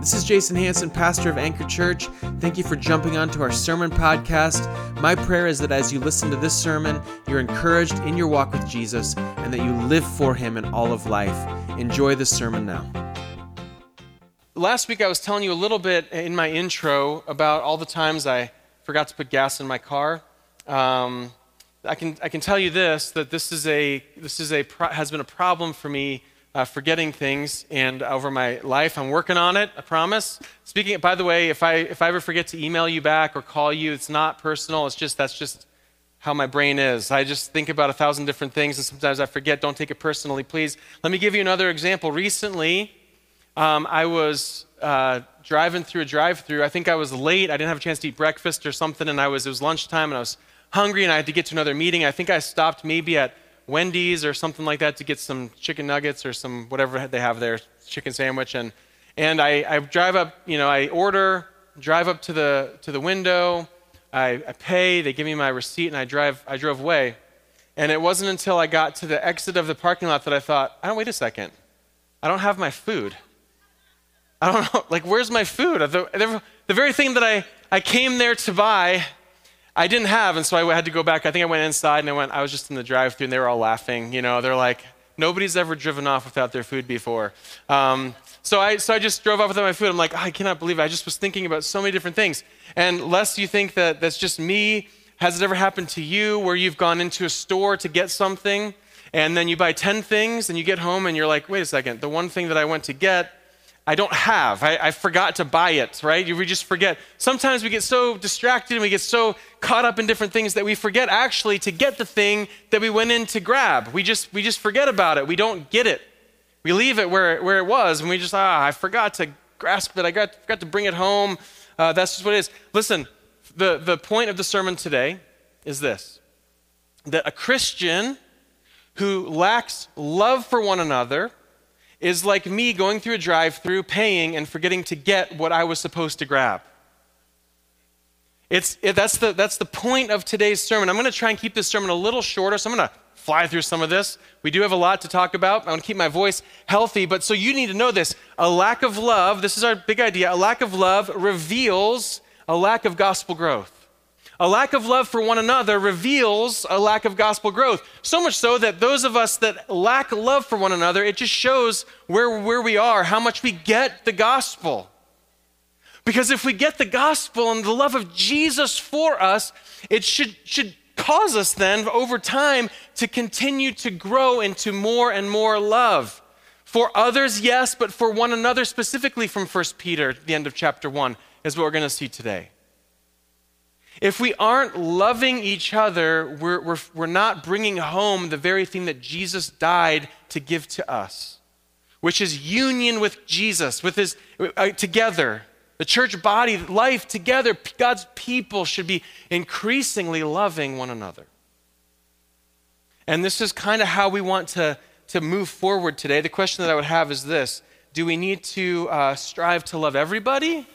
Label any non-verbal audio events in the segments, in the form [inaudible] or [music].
This is Jason Hanson, pastor of Anchor Church. Thank you for jumping onto our sermon podcast. My prayer is that as you listen to this sermon, you're encouraged in your walk with Jesus and that you live for him in all of life. Enjoy the sermon now. Last week, I was telling you a little bit in my intro about all the times I forgot to put gas in my car. Um, I can, I can tell you this that this is a this is a has been a problem for me uh, forgetting things and over my life. I'm working on it, I promise. Speaking, by the way, if I, if I ever forget to email you back or call you, it's not personal. It's just, that's just how my brain is. I just think about a thousand different things and sometimes I forget. Don't take it personally, please. Let me give you another example. Recently, um, I was uh, driving through a drive through. I think I was late. I didn't have a chance to eat breakfast or something, and I was, it was lunchtime and I was hungry and I had to get to another meeting. I think I stopped maybe at Wendy's or something like that to get some chicken nuggets or some whatever they have there, chicken sandwich. And, and I, I drive up, you know, I order, drive up to the, to the window, I, I pay, they give me my receipt, and I, drive, I drove away. And it wasn't until I got to the exit of the parking lot that I thought, I don't, wait a second. I don't have my food. I don't know, [laughs] like, where's my food? The, the very thing that I, I came there to buy, I didn't have, and so I had to go back. I think I went inside and I went, I was just in the drive through and they were all laughing. You know, they're like, nobody's ever driven off without their food before. Um, so, I, so I just drove off without my food. I'm like, oh, I cannot believe it. I just was thinking about so many different things. And lest you think that that's just me, has it ever happened to you where you've gone into a store to get something and then you buy 10 things and you get home and you're like, wait a second, the one thing that I went to get I don't have. I, I, forgot to buy it, right? We just forget. Sometimes we get so distracted and we get so caught up in different things that we forget actually to get the thing that we went in to grab. We just, we just forget about it. We don't get it. We leave it where, where it was and we just, ah, I forgot to grasp it. I got, forgot to bring it home. Uh, that's just what it is. Listen, the, the point of the sermon today is this that a Christian who lacks love for one another, is like me going through a drive through, paying, and forgetting to get what I was supposed to grab. It's, it, that's, the, that's the point of today's sermon. I'm going to try and keep this sermon a little shorter, so I'm going to fly through some of this. We do have a lot to talk about. I want to keep my voice healthy, but so you need to know this. A lack of love, this is our big idea, a lack of love reveals a lack of gospel growth. A lack of love for one another reveals a lack of gospel growth. So much so that those of us that lack love for one another, it just shows where, where we are, how much we get the gospel. Because if we get the gospel and the love of Jesus for us, it should, should cause us then over time to continue to grow into more and more love. For others, yes, but for one another, specifically from 1 Peter, the end of chapter 1, is what we're going to see today. If we aren't loving each other, we're, we're, we're not bringing home the very thing that Jesus died to give to us, which is union with Jesus, with his, uh, together. The church body, life together, God's people should be increasingly loving one another. And this is kind of how we want to, to move forward today. The question that I would have is this Do we need to uh, strive to love everybody?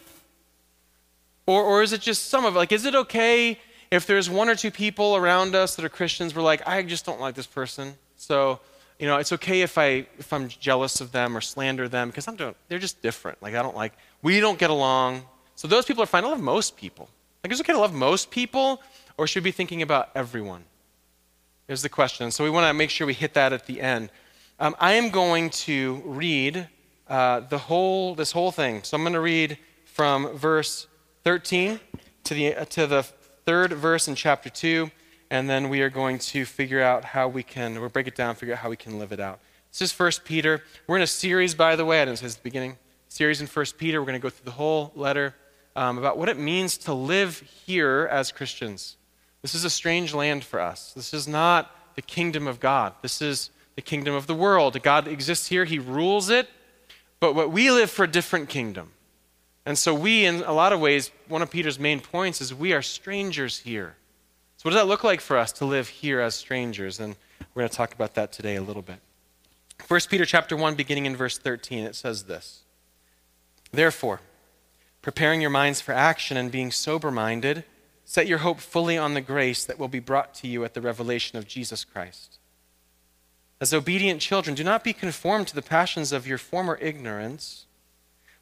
Or, or is it just some of it? Like, is it okay if there's one or two people around us that are Christians, we're like, I just don't like this person. So, you know, it's okay if, I, if I'm jealous of them or slander them because I'm doing, they're just different. Like, I don't like, we don't get along. So those people are fine. I love most people. Like, is it okay to love most people, or should we be thinking about everyone? Is the question. So we want to make sure we hit that at the end. Um, I am going to read uh, the whole, this whole thing. So I'm going to read from verse 13 to the, uh, to the third verse in chapter 2, and then we are going to figure out how we can, we'll break it down, figure out how we can live it out. This is First Peter. We're in a series, by the way, I didn't say this at the beginning, series in First Peter. We're going to go through the whole letter um, about what it means to live here as Christians. This is a strange land for us. This is not the kingdom of God. This is the kingdom of the world. God exists here, He rules it, but what we live for a different kingdom. And so, we, in a lot of ways, one of Peter's main points is we are strangers here. So, what does that look like for us to live here as strangers? And we're going to talk about that today a little bit. 1 Peter chapter 1, beginning in verse 13, it says this Therefore, preparing your minds for action and being sober minded, set your hope fully on the grace that will be brought to you at the revelation of Jesus Christ. As obedient children, do not be conformed to the passions of your former ignorance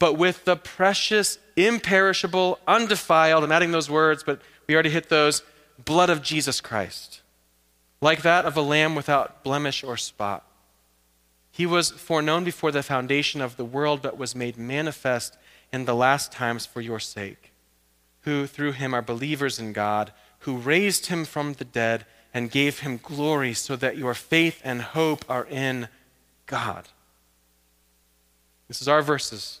but with the precious, imperishable, undefiled, I'm adding those words, but we already hit those, blood of Jesus Christ, like that of a lamb without blemish or spot. He was foreknown before the foundation of the world, but was made manifest in the last times for your sake, who through him are believers in God, who raised him from the dead and gave him glory, so that your faith and hope are in God. This is our verses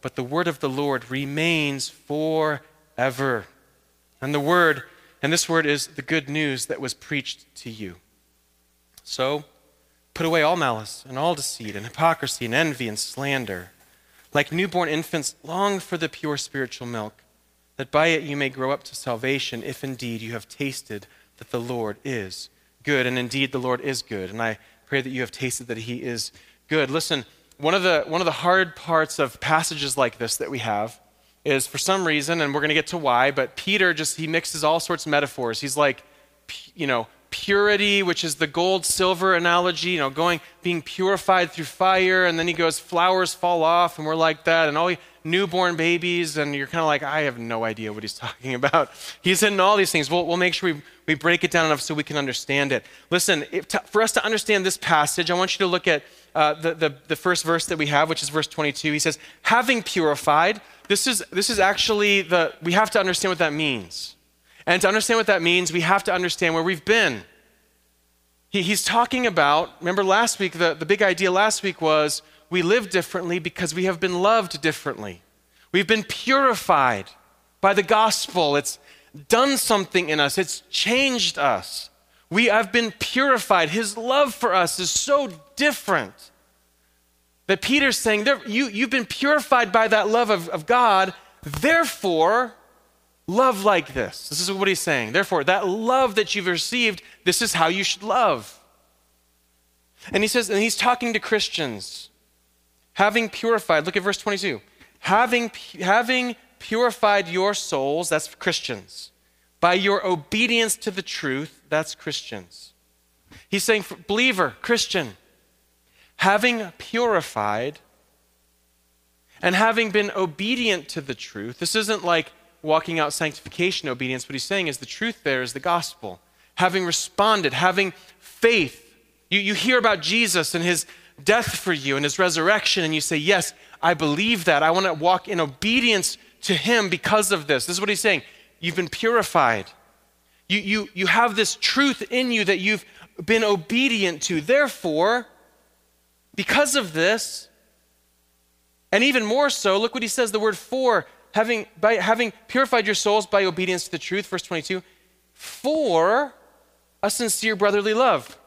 but the word of the Lord remains forever. And the word, and this word is the good news that was preached to you. So, put away all malice and all deceit and hypocrisy and envy and slander. Like newborn infants, long for the pure spiritual milk, that by it you may grow up to salvation, if indeed you have tasted that the Lord is good. And indeed, the Lord is good. And I pray that you have tasted that he is good. Listen, one of the one of the hard parts of passages like this that we have is for some reason and we're going to get to why but peter just he mixes all sorts of metaphors. He's like you know purity which is the gold silver analogy you know going being purified through fire and then he goes flowers fall off and we're like that and all newborn babies and you're kind of like i have no idea what he's [laughs] talking about he's hitting all these things we'll, we'll make sure we, we break it down enough so we can understand it listen for us to understand this passage i want you to look at uh, the, the, the first verse that we have, which is verse 22. He says, having purified, this is, this is actually the, we have to understand what that means. And to understand what that means, we have to understand where we've been. He, he's talking about, remember last week, the, the big idea last week was we live differently because we have been loved differently. We've been purified by the gospel. It's done something in us, it's changed us. We have been purified. His love for us is so different that Peter's saying, you, You've been purified by that love of, of God, therefore, love like this. This is what he's saying. Therefore, that love that you've received, this is how you should love. And he says, and he's talking to Christians, having purified, look at verse 22. Having, having purified your souls, that's Christians by your obedience to the truth, that's Christians. He's saying, believer, Christian, having purified and having been obedient to the truth, this isn't like walking out sanctification obedience. What he's saying is the truth there is the gospel. Having responded, having faith. You, you hear about Jesus and his death for you and his resurrection, and you say, Yes, I believe that. I want to walk in obedience to him because of this. This is what he's saying. You've been purified. You, you, you have this truth in you that you've been obedient to. Therefore, because of this, and even more so, look what he says the word for, having, by, having purified your souls by obedience to the truth, verse 22, for a sincere brotherly love.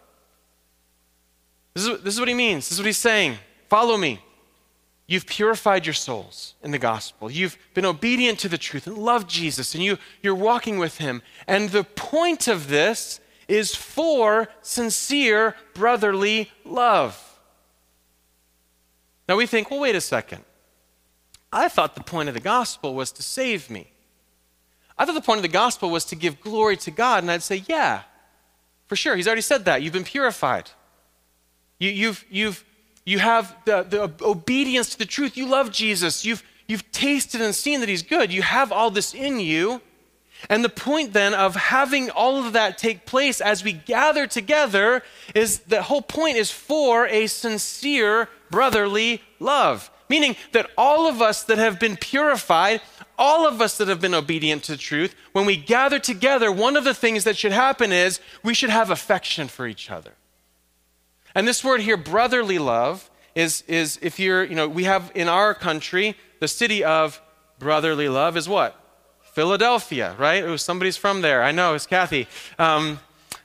This is, this is what he means. This is what he's saying. Follow me. You've purified your souls in the gospel. You've been obedient to the truth and loved Jesus, and you, you're walking with him. And the point of this is for sincere brotherly love. Now we think, well, wait a second. I thought the point of the gospel was to save me. I thought the point of the gospel was to give glory to God. And I'd say, yeah, for sure. He's already said that. You've been purified. You, you've, you've you have the, the obedience to the truth. You love Jesus. You've, you've tasted and seen that He's good. You have all this in you. And the point then of having all of that take place as we gather together is the whole point is for a sincere brotherly love, Meaning that all of us that have been purified, all of us that have been obedient to truth, when we gather together, one of the things that should happen is we should have affection for each other. And this word here, brotherly love, is, is if you're, you know, we have in our country, the city of brotherly love is what? Philadelphia, right? Was somebody's from there. I know, it's Kathy. Um,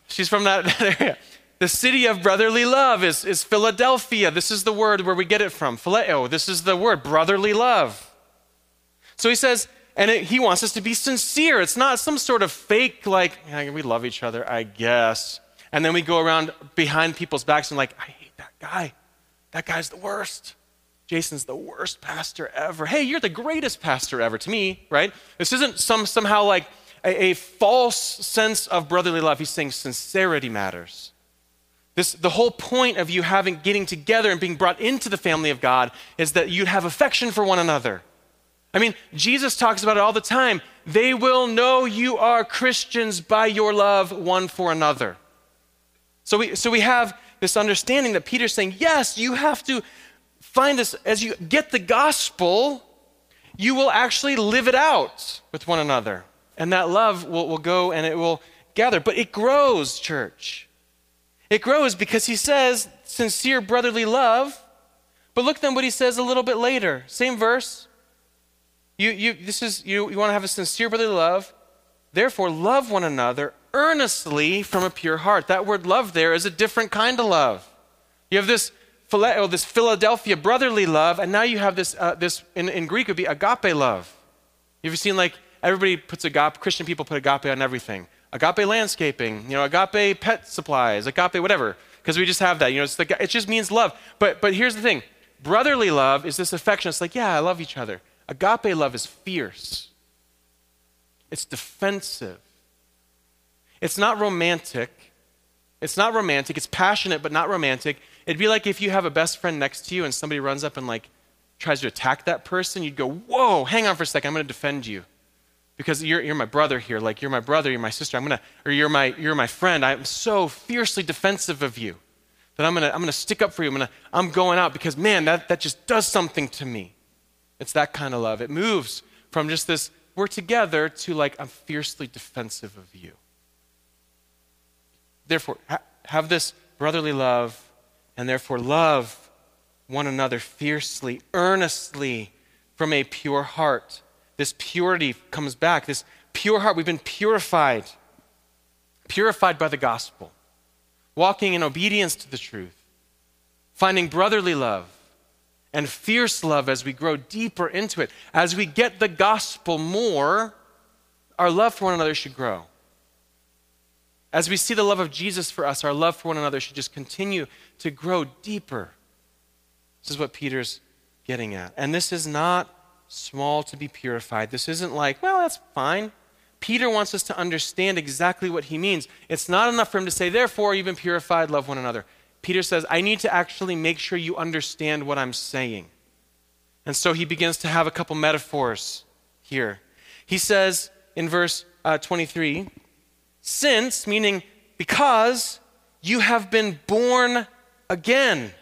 she's from that, [laughs] area. The city of brotherly love is, is Philadelphia. This is the word where we get it from. Phileo. This is the word, brotherly love. So he says, and it, he wants us to be sincere. It's not some sort of fake, like, we love each other, I guess. And then we go around behind people's backs and, like, I hate that guy. That guy's the worst. Jason's the worst pastor ever. Hey, you're the greatest pastor ever to me, right? This isn't some somehow like a, a false sense of brotherly love. He's saying sincerity matters. This, the whole point of you having getting together and being brought into the family of God is that you'd have affection for one another. I mean, Jesus talks about it all the time. They will know you are Christians by your love one for another. So we, so we have this understanding that Peter's saying, yes, you have to find this, as you get the gospel, you will actually live it out with one another. And that love will, will go and it will gather. But it grows, church. It grows because he says sincere brotherly love. But look then what he says a little bit later. Same verse. You, you, this is, you, you want to have a sincere brotherly love. Therefore, love one another earnestly from a pure heart. That word love there is a different kind of love. You have this phileo, this Philadelphia brotherly love, and now you have this, uh, this in, in Greek would be agape love. You ever seen like everybody puts agape, Christian people put agape on everything. Agape landscaping, you know, agape pet supplies, agape whatever, because we just have that. You know, it just means love. But, but here's the thing brotherly love is this affection. It's like, yeah, I love each other. Agape love is fierce, it's defensive, it's not romantic. It's not romantic. It's passionate, but not romantic. It'd be like if you have a best friend next to you and somebody runs up and like tries to attack that person, you'd go, Whoa, hang on for a second, I'm gonna defend you. Because you're, you're my brother here, like you're my brother, you're my sister, I'm gonna, or you're my, you're my friend. I'm so fiercely defensive of you that I'm gonna, I'm gonna stick up for you. I'm, gonna, I'm going out because man, that, that just does something to me. It's that kind of love. It moves from just this, we're together, to like, I'm fiercely defensive of you. Therefore, ha- have this brotherly love and therefore love one another fiercely, earnestly from a pure heart. This purity comes back. This pure heart, we've been purified, purified by the gospel, walking in obedience to the truth, finding brotherly love and fierce love as we grow deeper into it. As we get the gospel more, our love for one another should grow. As we see the love of Jesus for us, our love for one another should just continue to grow deeper. This is what Peter's getting at. And this is not small to be purified. This isn't like, well, that's fine. Peter wants us to understand exactly what he means. It's not enough for him to say, therefore, you've been purified, love one another. Peter says, I need to actually make sure you understand what I'm saying. And so he begins to have a couple metaphors here. He says in verse uh, 23, since, meaning because you have been born again.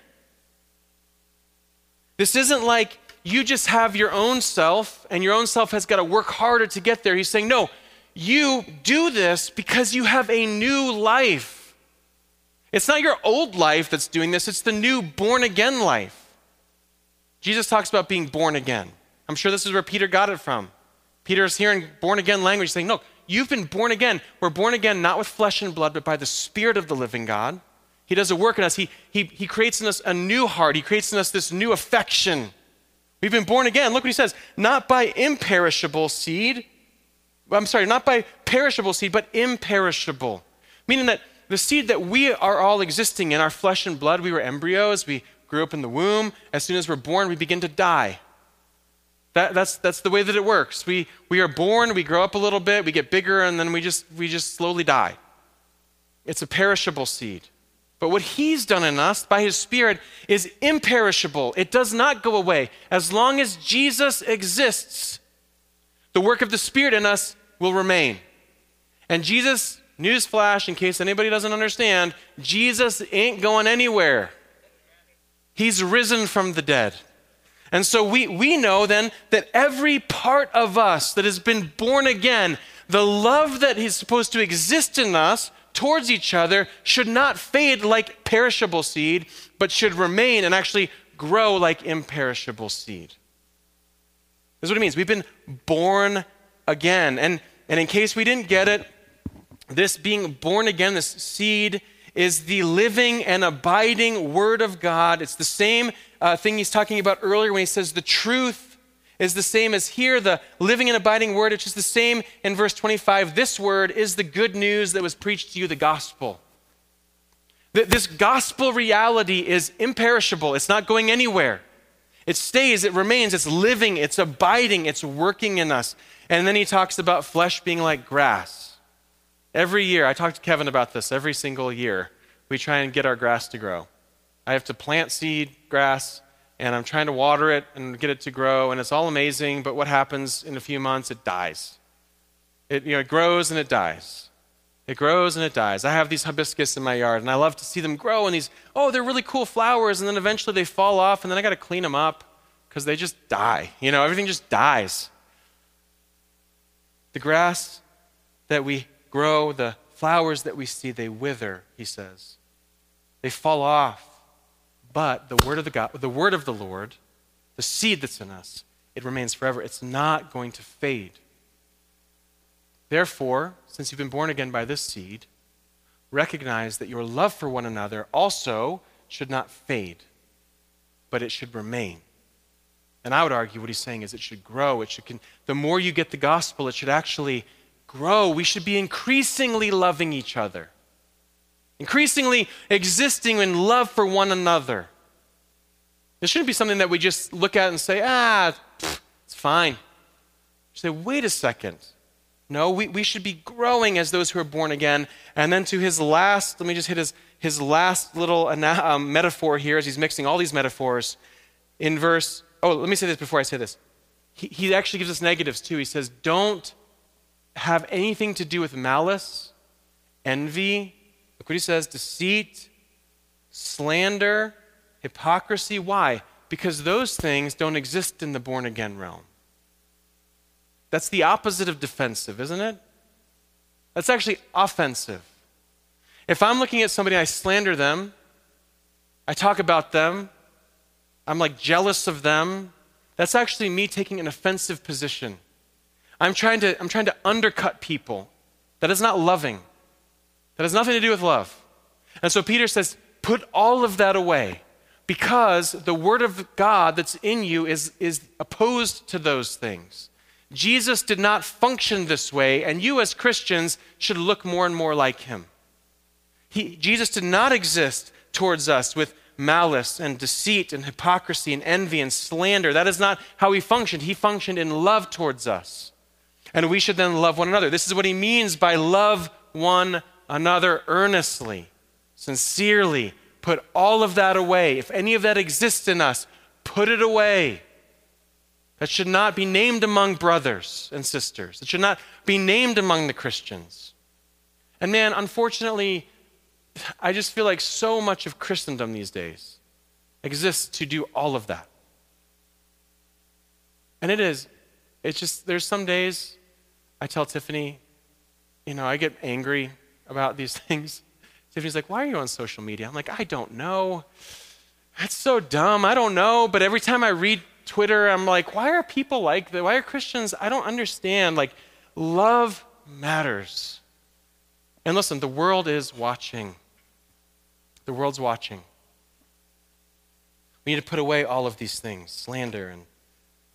This isn't like you just have your own self and your own self has got to work harder to get there. He's saying, no, you do this because you have a new life. It's not your old life that's doing this, it's the new born again life. Jesus talks about being born again. I'm sure this is where Peter got it from. Peter is hearing born again language saying, no, You've been born again. We're born again not with flesh and blood, but by the Spirit of the living God. He does a work in us. He, he, he creates in us a new heart. He creates in us this new affection. We've been born again. Look what he says not by imperishable seed. I'm sorry, not by perishable seed, but imperishable. Meaning that the seed that we are all existing in, our flesh and blood, we were embryos, we grew up in the womb. As soon as we're born, we begin to die. That, that's, that's the way that it works. We, we are born, we grow up a little bit, we get bigger, and then we just, we just slowly die. It's a perishable seed. But what he's done in us by his Spirit is imperishable. It does not go away. As long as Jesus exists, the work of the Spirit in us will remain. And Jesus, newsflash, in case anybody doesn't understand, Jesus ain't going anywhere. He's risen from the dead. And so we, we know then that every part of us that has been born again, the love that is supposed to exist in us towards each other should not fade like perishable seed, but should remain and actually grow like imperishable seed. This is what it means. We've been born again. And, and in case we didn't get it, this being born again, this seed, is the living and abiding Word of God. It's the same uh, thing he's talking about earlier when he says the truth is the same as here, the living and abiding Word. It's just the same in verse 25. This Word is the good news that was preached to you, the gospel. This gospel reality is imperishable, it's not going anywhere. It stays, it remains, it's living, it's abiding, it's working in us. And then he talks about flesh being like grass. Every year, I talk to Kevin about this every single year. We try and get our grass to grow. I have to plant seed grass, and I'm trying to water it and get it to grow, and it's all amazing, but what happens in a few months? It dies. It, you know, it grows and it dies. It grows and it dies. I have these hibiscus in my yard, and I love to see them grow, and these, oh, they're really cool flowers, and then eventually they fall off, and then I got to clean them up because they just die. You know, everything just dies. The grass that we grow, the flowers that we see, they wither, he says. They fall off. But the word of the God, the word of the Lord, the seed that's in us, it remains forever. It's not going to fade. Therefore, since you've been born again by this seed, recognize that your love for one another also should not fade, but it should remain. And I would argue what he's saying is it should grow. It should con- the more you get the gospel, it should actually grow. We should be increasingly loving each other, increasingly existing in love for one another. This shouldn't be something that we just look at and say, ah, it's fine. Say, wait a second. No, we, we should be growing as those who are born again. And then to his last, let me just hit his, his last little um, metaphor here as he's mixing all these metaphors. In verse, oh, let me say this before I say this. He, he actually gives us negatives too. He says, don't have anything to do with malice, envy, look what he says, deceit, slander, hypocrisy. Why? Because those things don't exist in the born again realm. That's the opposite of defensive, isn't it? That's actually offensive. If I'm looking at somebody, I slander them, I talk about them, I'm like jealous of them, that's actually me taking an offensive position. I'm trying to, I'm trying to undercut people. That is not loving. That has nothing to do with love. And so Peter says, put all of that away because the word of God that's in you is, is opposed to those things. Jesus did not function this way, and you as Christians should look more and more like him. He, Jesus did not exist towards us with malice and deceit and hypocrisy and envy and slander. That is not how he functioned. He functioned in love towards us. And we should then love one another. This is what he means by love one another earnestly, sincerely. Put all of that away. If any of that exists in us, put it away. That should not be named among brothers and sisters. It should not be named among the Christians. And man, unfortunately, I just feel like so much of Christendom these days exists to do all of that. And it is. It's just, there's some days I tell Tiffany, you know, I get angry about these [laughs] things. Tiffany's like, why are you on social media? I'm like, I don't know. That's so dumb. I don't know. But every time I read Twitter, I'm like, why are people like that? Why are Christians? I don't understand. Like, love matters. And listen, the world is watching. The world's watching. We need to put away all of these things slander and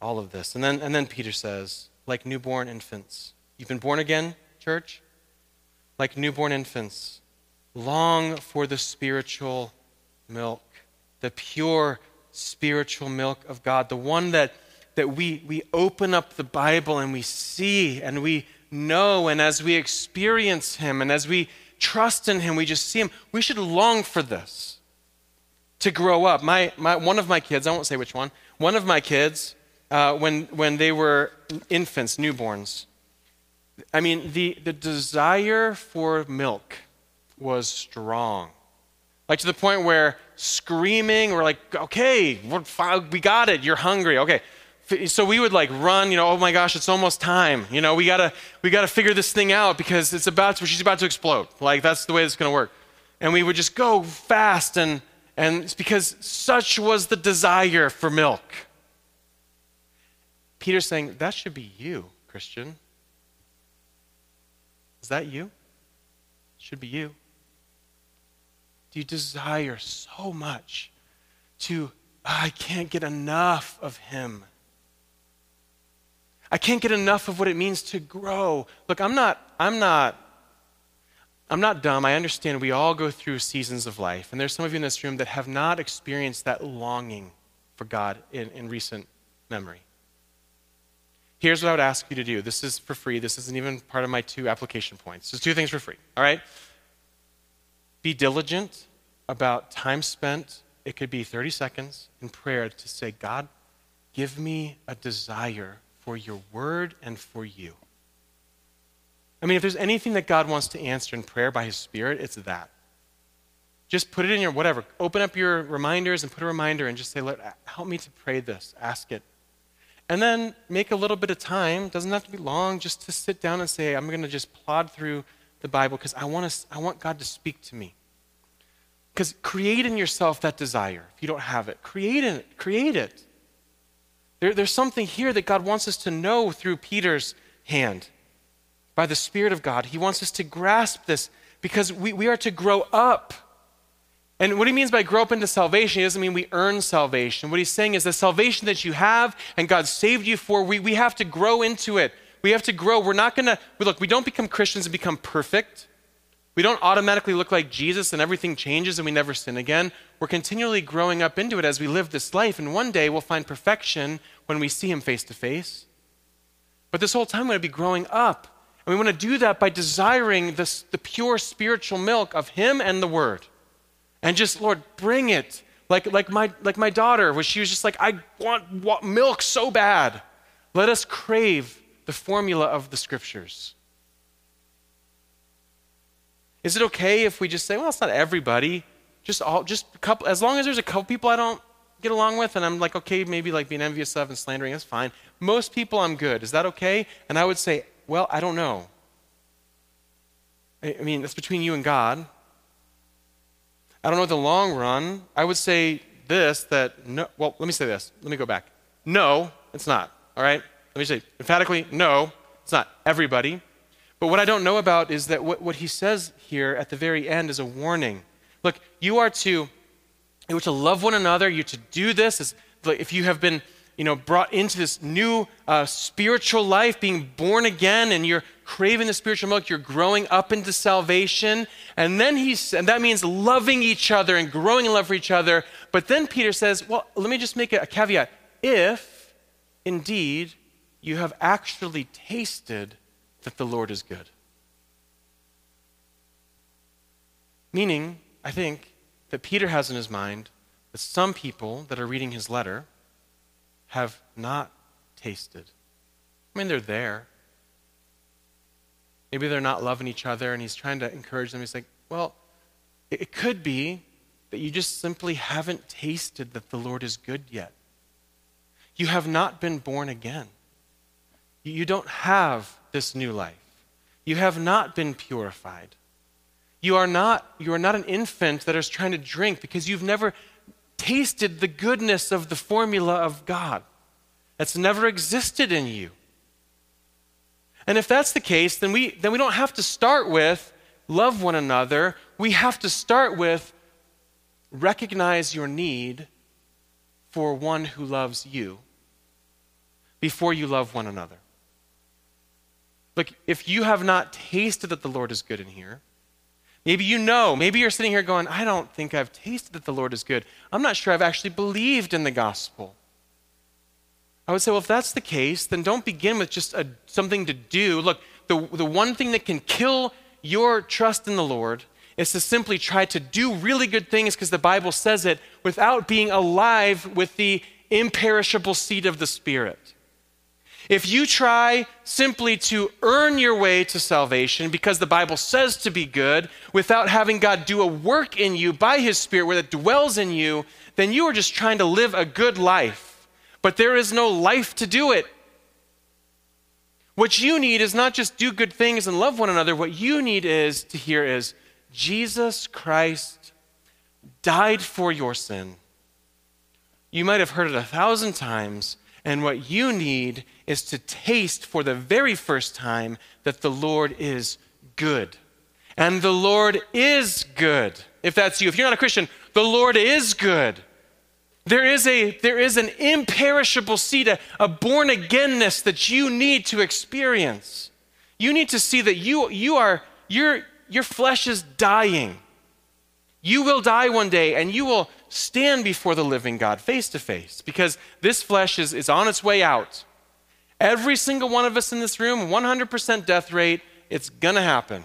all of this. And then, and then Peter says, like newborn infants. You've been born again, church? Like newborn infants. Long for the spiritual milk, the pure spiritual milk of God, the one that, that we, we open up the Bible and we see and we know, and as we experience Him and as we trust in Him, we just see Him. We should long for this to grow up. My, my, one of my kids, I won't say which one, one of my kids, uh, when, when they were infants, newborns, I mean, the, the desire for milk was strong. Like to the point where screaming, we're like, okay, we're fine, we got it, you're hungry. Okay. So we would like run, you know, oh my gosh, it's almost time. You know, we gotta we gotta figure this thing out because it's about to, she's about to explode. Like that's the way it's gonna work. And we would just go fast and and it's because such was the desire for milk. Peter's saying, that should be you, Christian. Is that you? Should be you. Do you desire so much to, oh, I can't get enough of Him? I can't get enough of what it means to grow. Look, I'm not, I'm not, I'm not dumb. I understand we all go through seasons of life. And there's some of you in this room that have not experienced that longing for God in, in recent memory. Here's what I would ask you to do. This is for free. This isn't even part of my two application points. Just two things for free, all right? Be diligent about time spent. It could be 30 seconds in prayer to say, God, give me a desire for your word and for you. I mean, if there's anything that God wants to answer in prayer by his Spirit, it's that. Just put it in your whatever. Open up your reminders and put a reminder and just say, Lord, help me to pray this. Ask it. And then make a little bit of time, doesn't have to be long, just to sit down and say, I'm going to just plod through the Bible because I, want to, I want God to speak to me. Because create in yourself that desire if you don't have it. Create it. Create it. There, there's something here that God wants us to know through Peter's hand. By the Spirit of God, He wants us to grasp this because we, we are to grow up. And what he means by grow up into salvation, he doesn't mean we earn salvation. What he's saying is the salvation that you have and God saved you for, we, we have to grow into it. We have to grow. We're not going to, look, we don't become Christians and become perfect. We don't automatically look like Jesus and everything changes and we never sin again. We're continually growing up into it as we live this life, and one day we'll find perfection when we see Him face to face. But this whole time, we're going to be growing up. And we want to do that by desiring this, the pure spiritual milk of Him and the Word. And just, Lord, bring it. Like, like, my, like my daughter, where she was just like, I want, want milk so bad. Let us crave the formula of the Scriptures. Is it okay if we just say, well, it's not everybody, just all, just a couple, as long as there's a couple people I don't get along with, and I'm like, okay, maybe like being envious of and slandering, that's fine. Most people I'm good. Is that okay? And I would say, well, I don't know. I, mean, it's between you and God. I don't know the long run. I would say this that no, well, let me say this. Let me go back. No, it's not. All right? Let me say emphatically, no, it's not everybody. But what I don't know about is that what, what he says here at the very end is a warning. Look, you are to you are to love one another. You're to do this. As, if you have been you know, brought into this new uh, spiritual life, being born again, and you're craving the spiritual milk, you're growing up into salvation. And then he and that means loving each other and growing in love for each other. But then Peter says, well, let me just make a, caveat. If indeed you have actually tasted that the Lord is good. Meaning, I think, that Peter has in his mind that some people that are reading his letter have not tasted. I mean, they're there. Maybe they're not loving each other, and he's trying to encourage them. He's like, well, it could be that you just simply haven't tasted that the Lord is good yet. You have not been born again. You don't have this new life. You have not been purified. You are not, you are not an infant that is trying to drink because you've never tasted the goodness of the formula of God. That's never existed in you. And if that's the case, then we, then we don't have to start with love one another. We have to start with recognize your need for one who loves you before you love one another. Look, if you have not tasted that the Lord is good in here, maybe you know, maybe you're sitting here going, I don't think I've tasted that the Lord is good. I'm not sure I've actually believed in the gospel. I would say, well, if that's the case, then don't begin with just a, something to do. Look, the, the one thing that can kill your trust in the Lord is to simply try to do really good things because the Bible says it without being alive with the imperishable seed of the Spirit. If you try simply to earn your way to salvation because the Bible says to be good without having God do a work in you by His Spirit where it dwells in you, then you are just trying to live a good life. But there is no life to do it. What you need is not just do good things and love one another. What you need is to hear is Jesus Christ died for your sin. You might have heard it a thousand times, and what you need is to taste for the very first time that the Lord is good. And the Lord is good. If that's you, if you're not a Christian, the Lord is good. There is, a, there is an imperishable seed, a, a born againness that you need to experience. You need to see that you, you are, your, your flesh is dying. You will die one day and you will stand before the living God face to face because this flesh is, is on its way out. Every single one of us in this room, 100% death rate, it's gonna happen.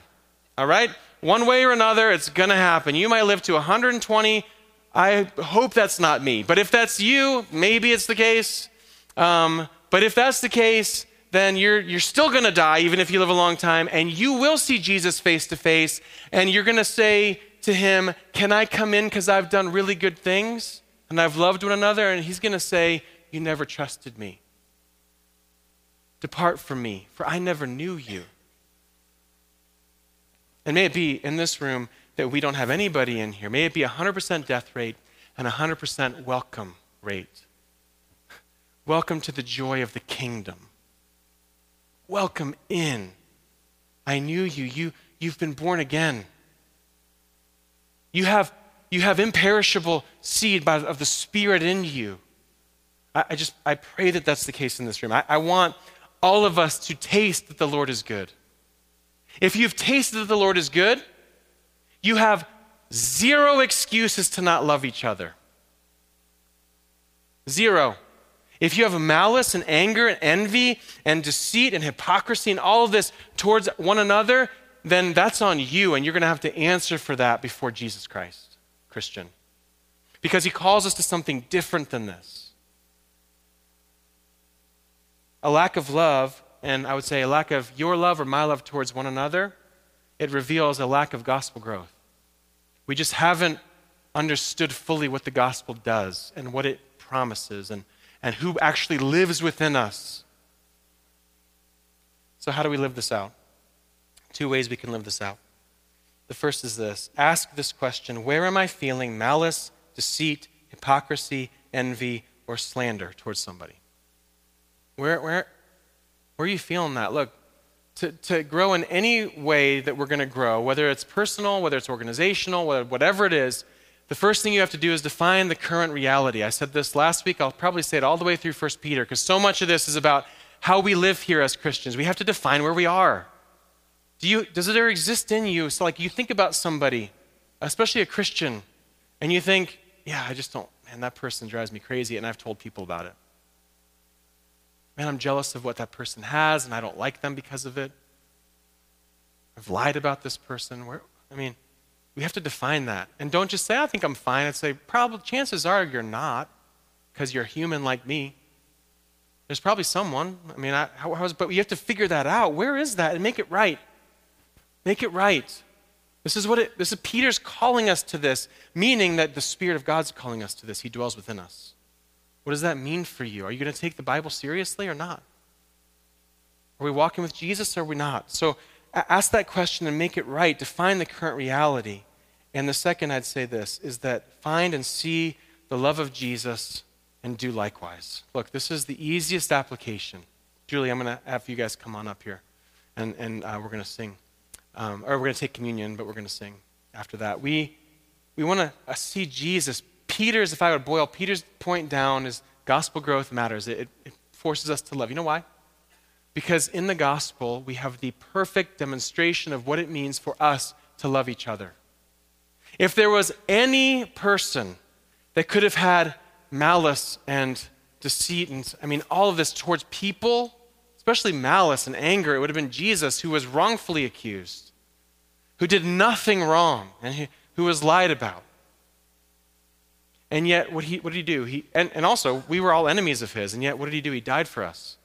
All right? One way or another, it's gonna happen. You might live to 120. I hope that's not me. But if that's you, maybe it's the case. Um, but if that's the case, then you're, you're still going to die, even if you live a long time, and you will see Jesus face to face, and you're going to say, to him, Can I come in because I've done really good things and I've loved one another? And he's going to say, You never trusted me. Depart from me, for I never knew you. And may it be in this room that we don't have anybody in here. May it be a 100% death rate and a 100% welcome rate. Welcome to the joy of the kingdom. Welcome in. I knew you. you you've been born again. You have, you have imperishable seed by, of the Spirit in you. I, I, just, I pray that that's the case in this room. I, I want all of us to taste that the Lord is good. If you've tasted that the Lord is good, you have zero excuses to not love each other. Zero. If you have malice and anger and envy and deceit and hypocrisy and all of this towards one another, then that's on you, and you're going to have to answer for that before Jesus Christ, Christian. Because he calls us to something different than this. A lack of love, and I would say a lack of your love or my love towards one another, it reveals a lack of gospel growth. We just haven't understood fully what the gospel does and what it promises and, and who actually lives within us. So, how do we live this out? Two ways we can live this out. The first is this ask this question Where am I feeling malice, deceit, hypocrisy, envy, or slander towards somebody? Where, where, where are you feeling that? Look, to, to grow in any way that we're going to grow, whether it's personal, whether it's organizational, whatever it is, the first thing you have to do is define the current reality. I said this last week. I'll probably say it all the way through 1 Peter because so much of this is about how we live here as Christians. We have to define where we are. Do you, does it there exist in you? So, like, you think about somebody, especially a Christian, and you think, yeah, I just don't, man, that person drives me crazy, and I've told people about it. Man, I'm jealous of what that person has, and I don't like them because of it. I've lied about this person. Where, I mean, we have to define that. And don't just say, I think I'm fine. I'd say, probably, chances are you're not, because you're human like me. There's probably someone. I mean, I, how, how's, but you have to figure that out. Where is that? And make it right. Make it right. This is what it, this is Peter's calling us to this, meaning that the Spirit of God's calling us to this. He dwells within us. What does that mean for you? Are you going to take the Bible seriously or not? Are we walking with Jesus or are we not? So ask that question and make it right. Define the current reality. And the second, I'd say this, is that find and see the love of Jesus and do likewise. Look, this is the easiest application. Julie, I'm going to have you guys come on up here and, and uh, we're going to sing um, or we're going to take communion, but we're going to sing after that. We, we want to uh, see Jesus. Peter's, if I would boil Peter's point down, is gospel growth matters. It, it forces us to love. You know why? Because in the gospel, we have the perfect demonstration of what it means for us to love each other. If there was any person that could have had malice and deceit and, I mean, all of this towards people, especially malice and anger, it would have been Jesus who was wrongfully accused, who did nothing wrong, and who was lied about. And yet, what, he, what did he do? He, and, and also, we were all enemies of his, and yet, what did he do? He died for us.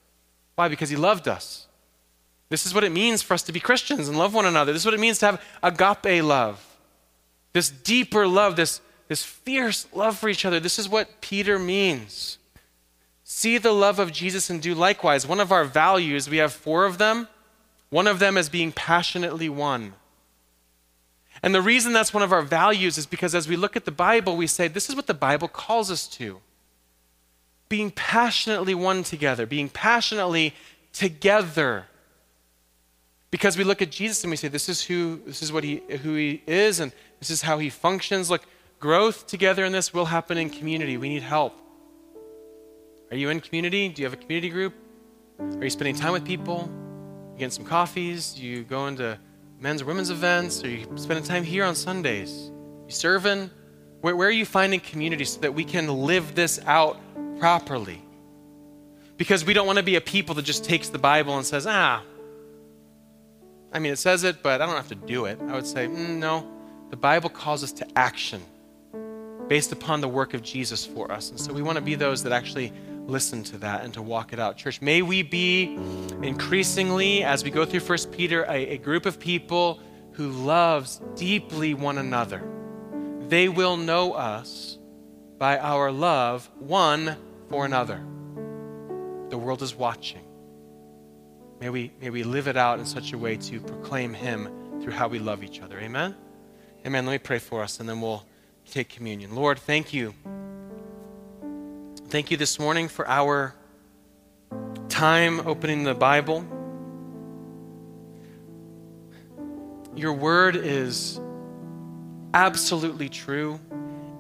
Why? Because he loved us. This is what it means for us to be Christians and love one another. This is what it means to have agape love. This deeper love, this, this fierce love for each other. This is what Peter means. See the love of Jesus and do likewise. One of our values, we have four of them. One of them is being passionately one. And the reason that's one of our values is because as we look at the Bible, we say, this is what the Bible calls us to being passionately one together, being passionately together. Because we look at Jesus and we say, this is who, this is what he, who he is, and this is how he functions. Look, growth together in this will happen in community. We need help. Are you in community? Do you have a community group? Are you spending time with people? You getting some coffees? You going to men's or women's events? Are you spending time here on Sundays? You serving? Where, where are you finding community so that we can live this out properly? Because we don't want to be a people that just takes the Bible and says, ah, I mean, it says it, but I don't have to do it. I would say, mm, no. The Bible calls us to action based upon the work of Jesus for us. And so we want to be those that actually listen to that and to walk it out. Church, may we be increasingly, as we go through First Peter, a, a group of people who loves deeply one another. They will know us by our love one for another. The world is watching. May we, may we live it out in such a way to proclaim Him through how we love each other. Amen? Amen. Let me pray for us and then we'll take communion. Lord, thank you Thank you this morning for our time opening the Bible. Your word is absolutely true.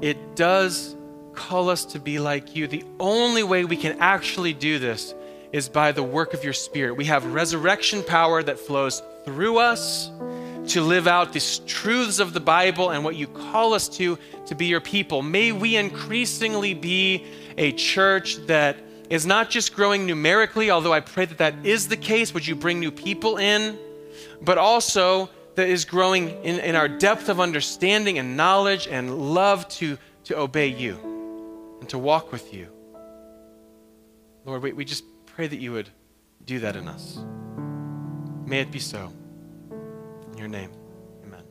It does call us to be like you. The only way we can actually do this is by the work of your Spirit. We have resurrection power that flows through us to live out these truths of the Bible and what you call us to, to be your people. May we increasingly be a church that is not just growing numerically, although I pray that that is the case. Would you bring new people in? But also that is growing in, in our depth of understanding and knowledge and love to, to obey you and to walk with you. Lord, we, we just pray that you would do that in us. May it be so your name. Amen.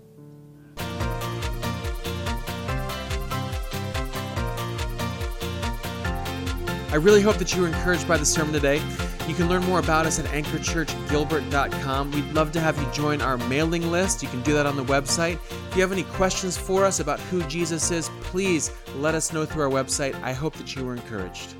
I really hope that you were encouraged by the sermon today. You can learn more about us at anchorchurchgilbert.com. We'd love to have you join our mailing list. You can do that on the website. If you have any questions for us about who Jesus is, please let us know through our website. I hope that you were encouraged.